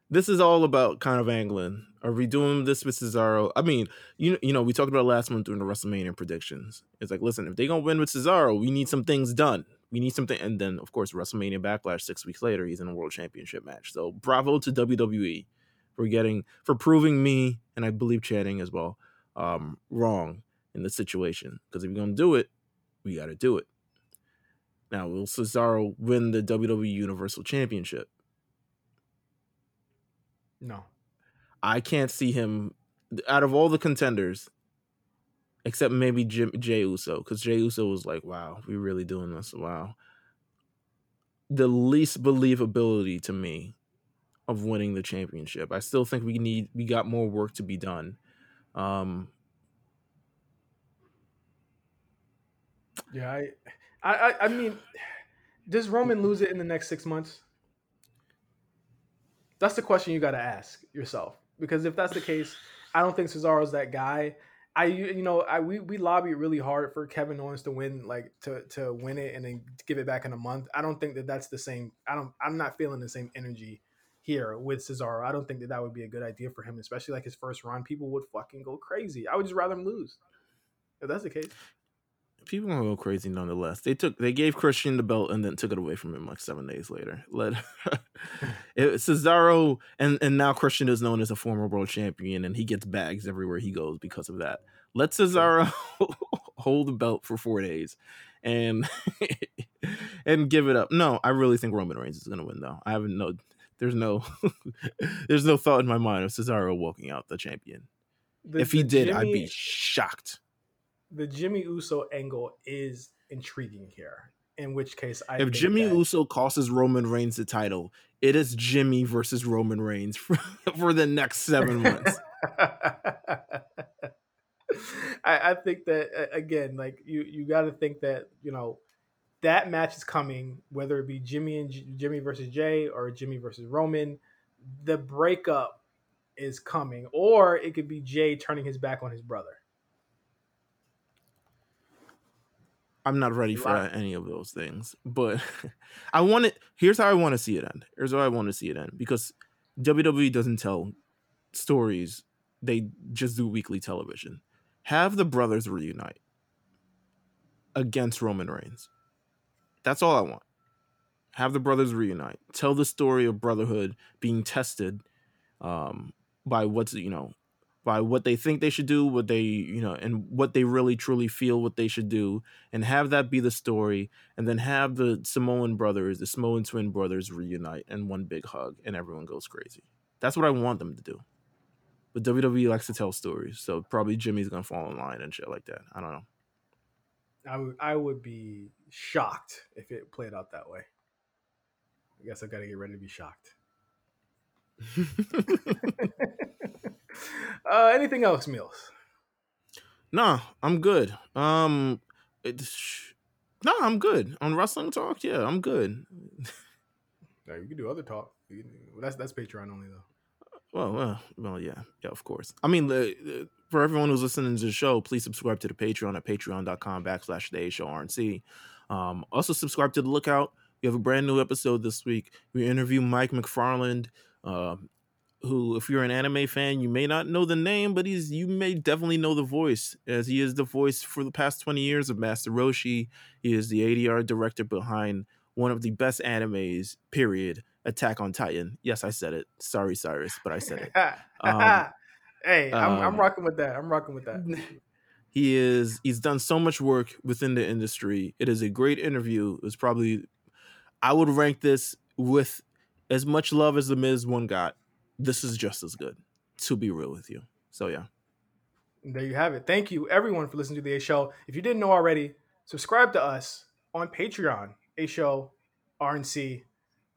this is all about kind of angling. Are we doing this with Cesaro? I mean, you you know, we talked about last month during the WrestleMania predictions. It's like, listen, if they gonna win with Cesaro, we need some things done. We need something, and then of course WrestleMania Backlash six weeks later, he's in a World Championship match. So bravo to WWE for getting for proving me and I believe Channing as well um, wrong in the situation. Because if you're gonna do it, we got to do it. Now, will Cesaro win the WWE Universal Championship? No, I can't see him out of all the contenders, except maybe Jim, Jey Uso, because Jey Uso was like, "Wow, we're really doing this? Wow." The least believability to me of winning the championship. I still think we need we got more work to be done. Um, yeah, I, I, I mean, does Roman lose it in the next six months? That's the question you got to ask yourself. Because if that's the case, I don't think Cesaro's that guy. I you know I we we lobbied really hard for Kevin Owens to win like to to win it and then give it back in a month. I don't think that that's the same. I don't. I'm not feeling the same energy here with Cesaro. I don't think that that would be a good idea for him, especially like his first run. People would fucking go crazy. I would just rather him lose. If that's the case, people are gonna go crazy nonetheless. They took they gave Christian the belt and then took it away from him like seven days later. Let it, Cesaro and and now Christian is known as a former world champion and he gets bags everywhere he goes because of that. Let Cesaro hold the belt for four days and and give it up. No, I really think Roman Reigns is gonna win though. I haven't no there's no there's no thought in my mind of Cesaro walking out the champion. The, if he did, Jimmy, I'd be shocked. The Jimmy Uso angle is intriguing here. In which case, I if Jimmy that... Uso costs Roman Reigns the title, it is Jimmy versus Roman Reigns for, for the next seven months. I, I think that again, like you, you got to think that you know that match is coming, whether it be Jimmy and J- Jimmy versus Jey or Jimmy versus Roman. The breakup is coming, or it could be Jey turning his back on his brother. I'm not ready for any of those things, but I want it. Here's how I want to see it end. Here's how I want to see it end because WWE doesn't tell stories; they just do weekly television. Have the brothers reunite against Roman Reigns that's all I want. Have the brothers reunite. Tell the story of brotherhood being tested um, by what's you know by what they think they should do, what they you know, and what they really truly feel what they should do, and have that be the story, and then have the Samoan brothers, the Samoan twin brothers reunite and one big hug, and everyone goes crazy. That's what I want them to do. But WWE likes to tell stories, so probably Jimmy's gonna fall in line and shit like that. I don't know. I would I would be shocked if it played out that way. I guess I got to get ready to be shocked. uh, anything else, Meelz? Nah, I'm good. Um, it's nah, I'm good on wrestling talk. Yeah, I'm good. Yeah, you can do other talk. That's that's Patreon only though. Well, well, well, yeah, yeah, of course. I mean, the, the, for everyone who's listening to the show, please subscribe to the Patreon at patreon.com backslash the Show RNC. Um, also, subscribe to the Lookout. We have a brand new episode this week. We interview Mike McFarland, uh, who, if you're an anime fan, you may not know the name, but he's you may definitely know the voice, as he is the voice for the past 20 years of Master Roshi. He is the ADR director behind one of the best animes, period, Attack on Titan. Yes, I said it. Sorry, Cyrus, but I said it. Um, hey, I'm, I'm um, rocking with that. I'm rocking with that. he is he's done so much work within the industry. It is a great interview. It's probably I would rank this with as much love as the Miz one got. This is just as good, to be real with you. So yeah. There you have it. Thank you, everyone, for listening to the A Show. If you didn't know already, subscribe to us on Patreon, A Show, RNC.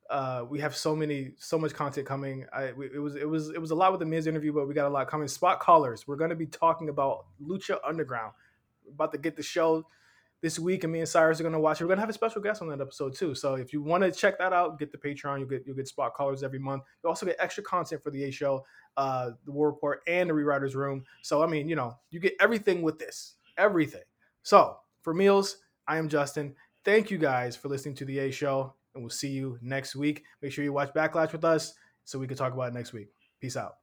Uh, we have so many, so much content coming. I, we, it was, it was, it was a lot with the Miz interview, but we got a lot coming. Spot callers. We're going to be talking about Lucha Underground. About to get the show this week, and me and Cyrus are going to watch it. We're going to have a special guest on that episode too. So if you want to check that out, get the Patreon. You get you get spot callers every month. You also get extra content for the A Show, uh, the War Report, and the Rewriters Room. So I mean, you know, you get everything with this, everything. So for Meelz, I am Justin. Thank you guys for listening to the A Show, and we'll see you next week. Make sure you watch Backlash with us so we can talk about it next week. Peace out.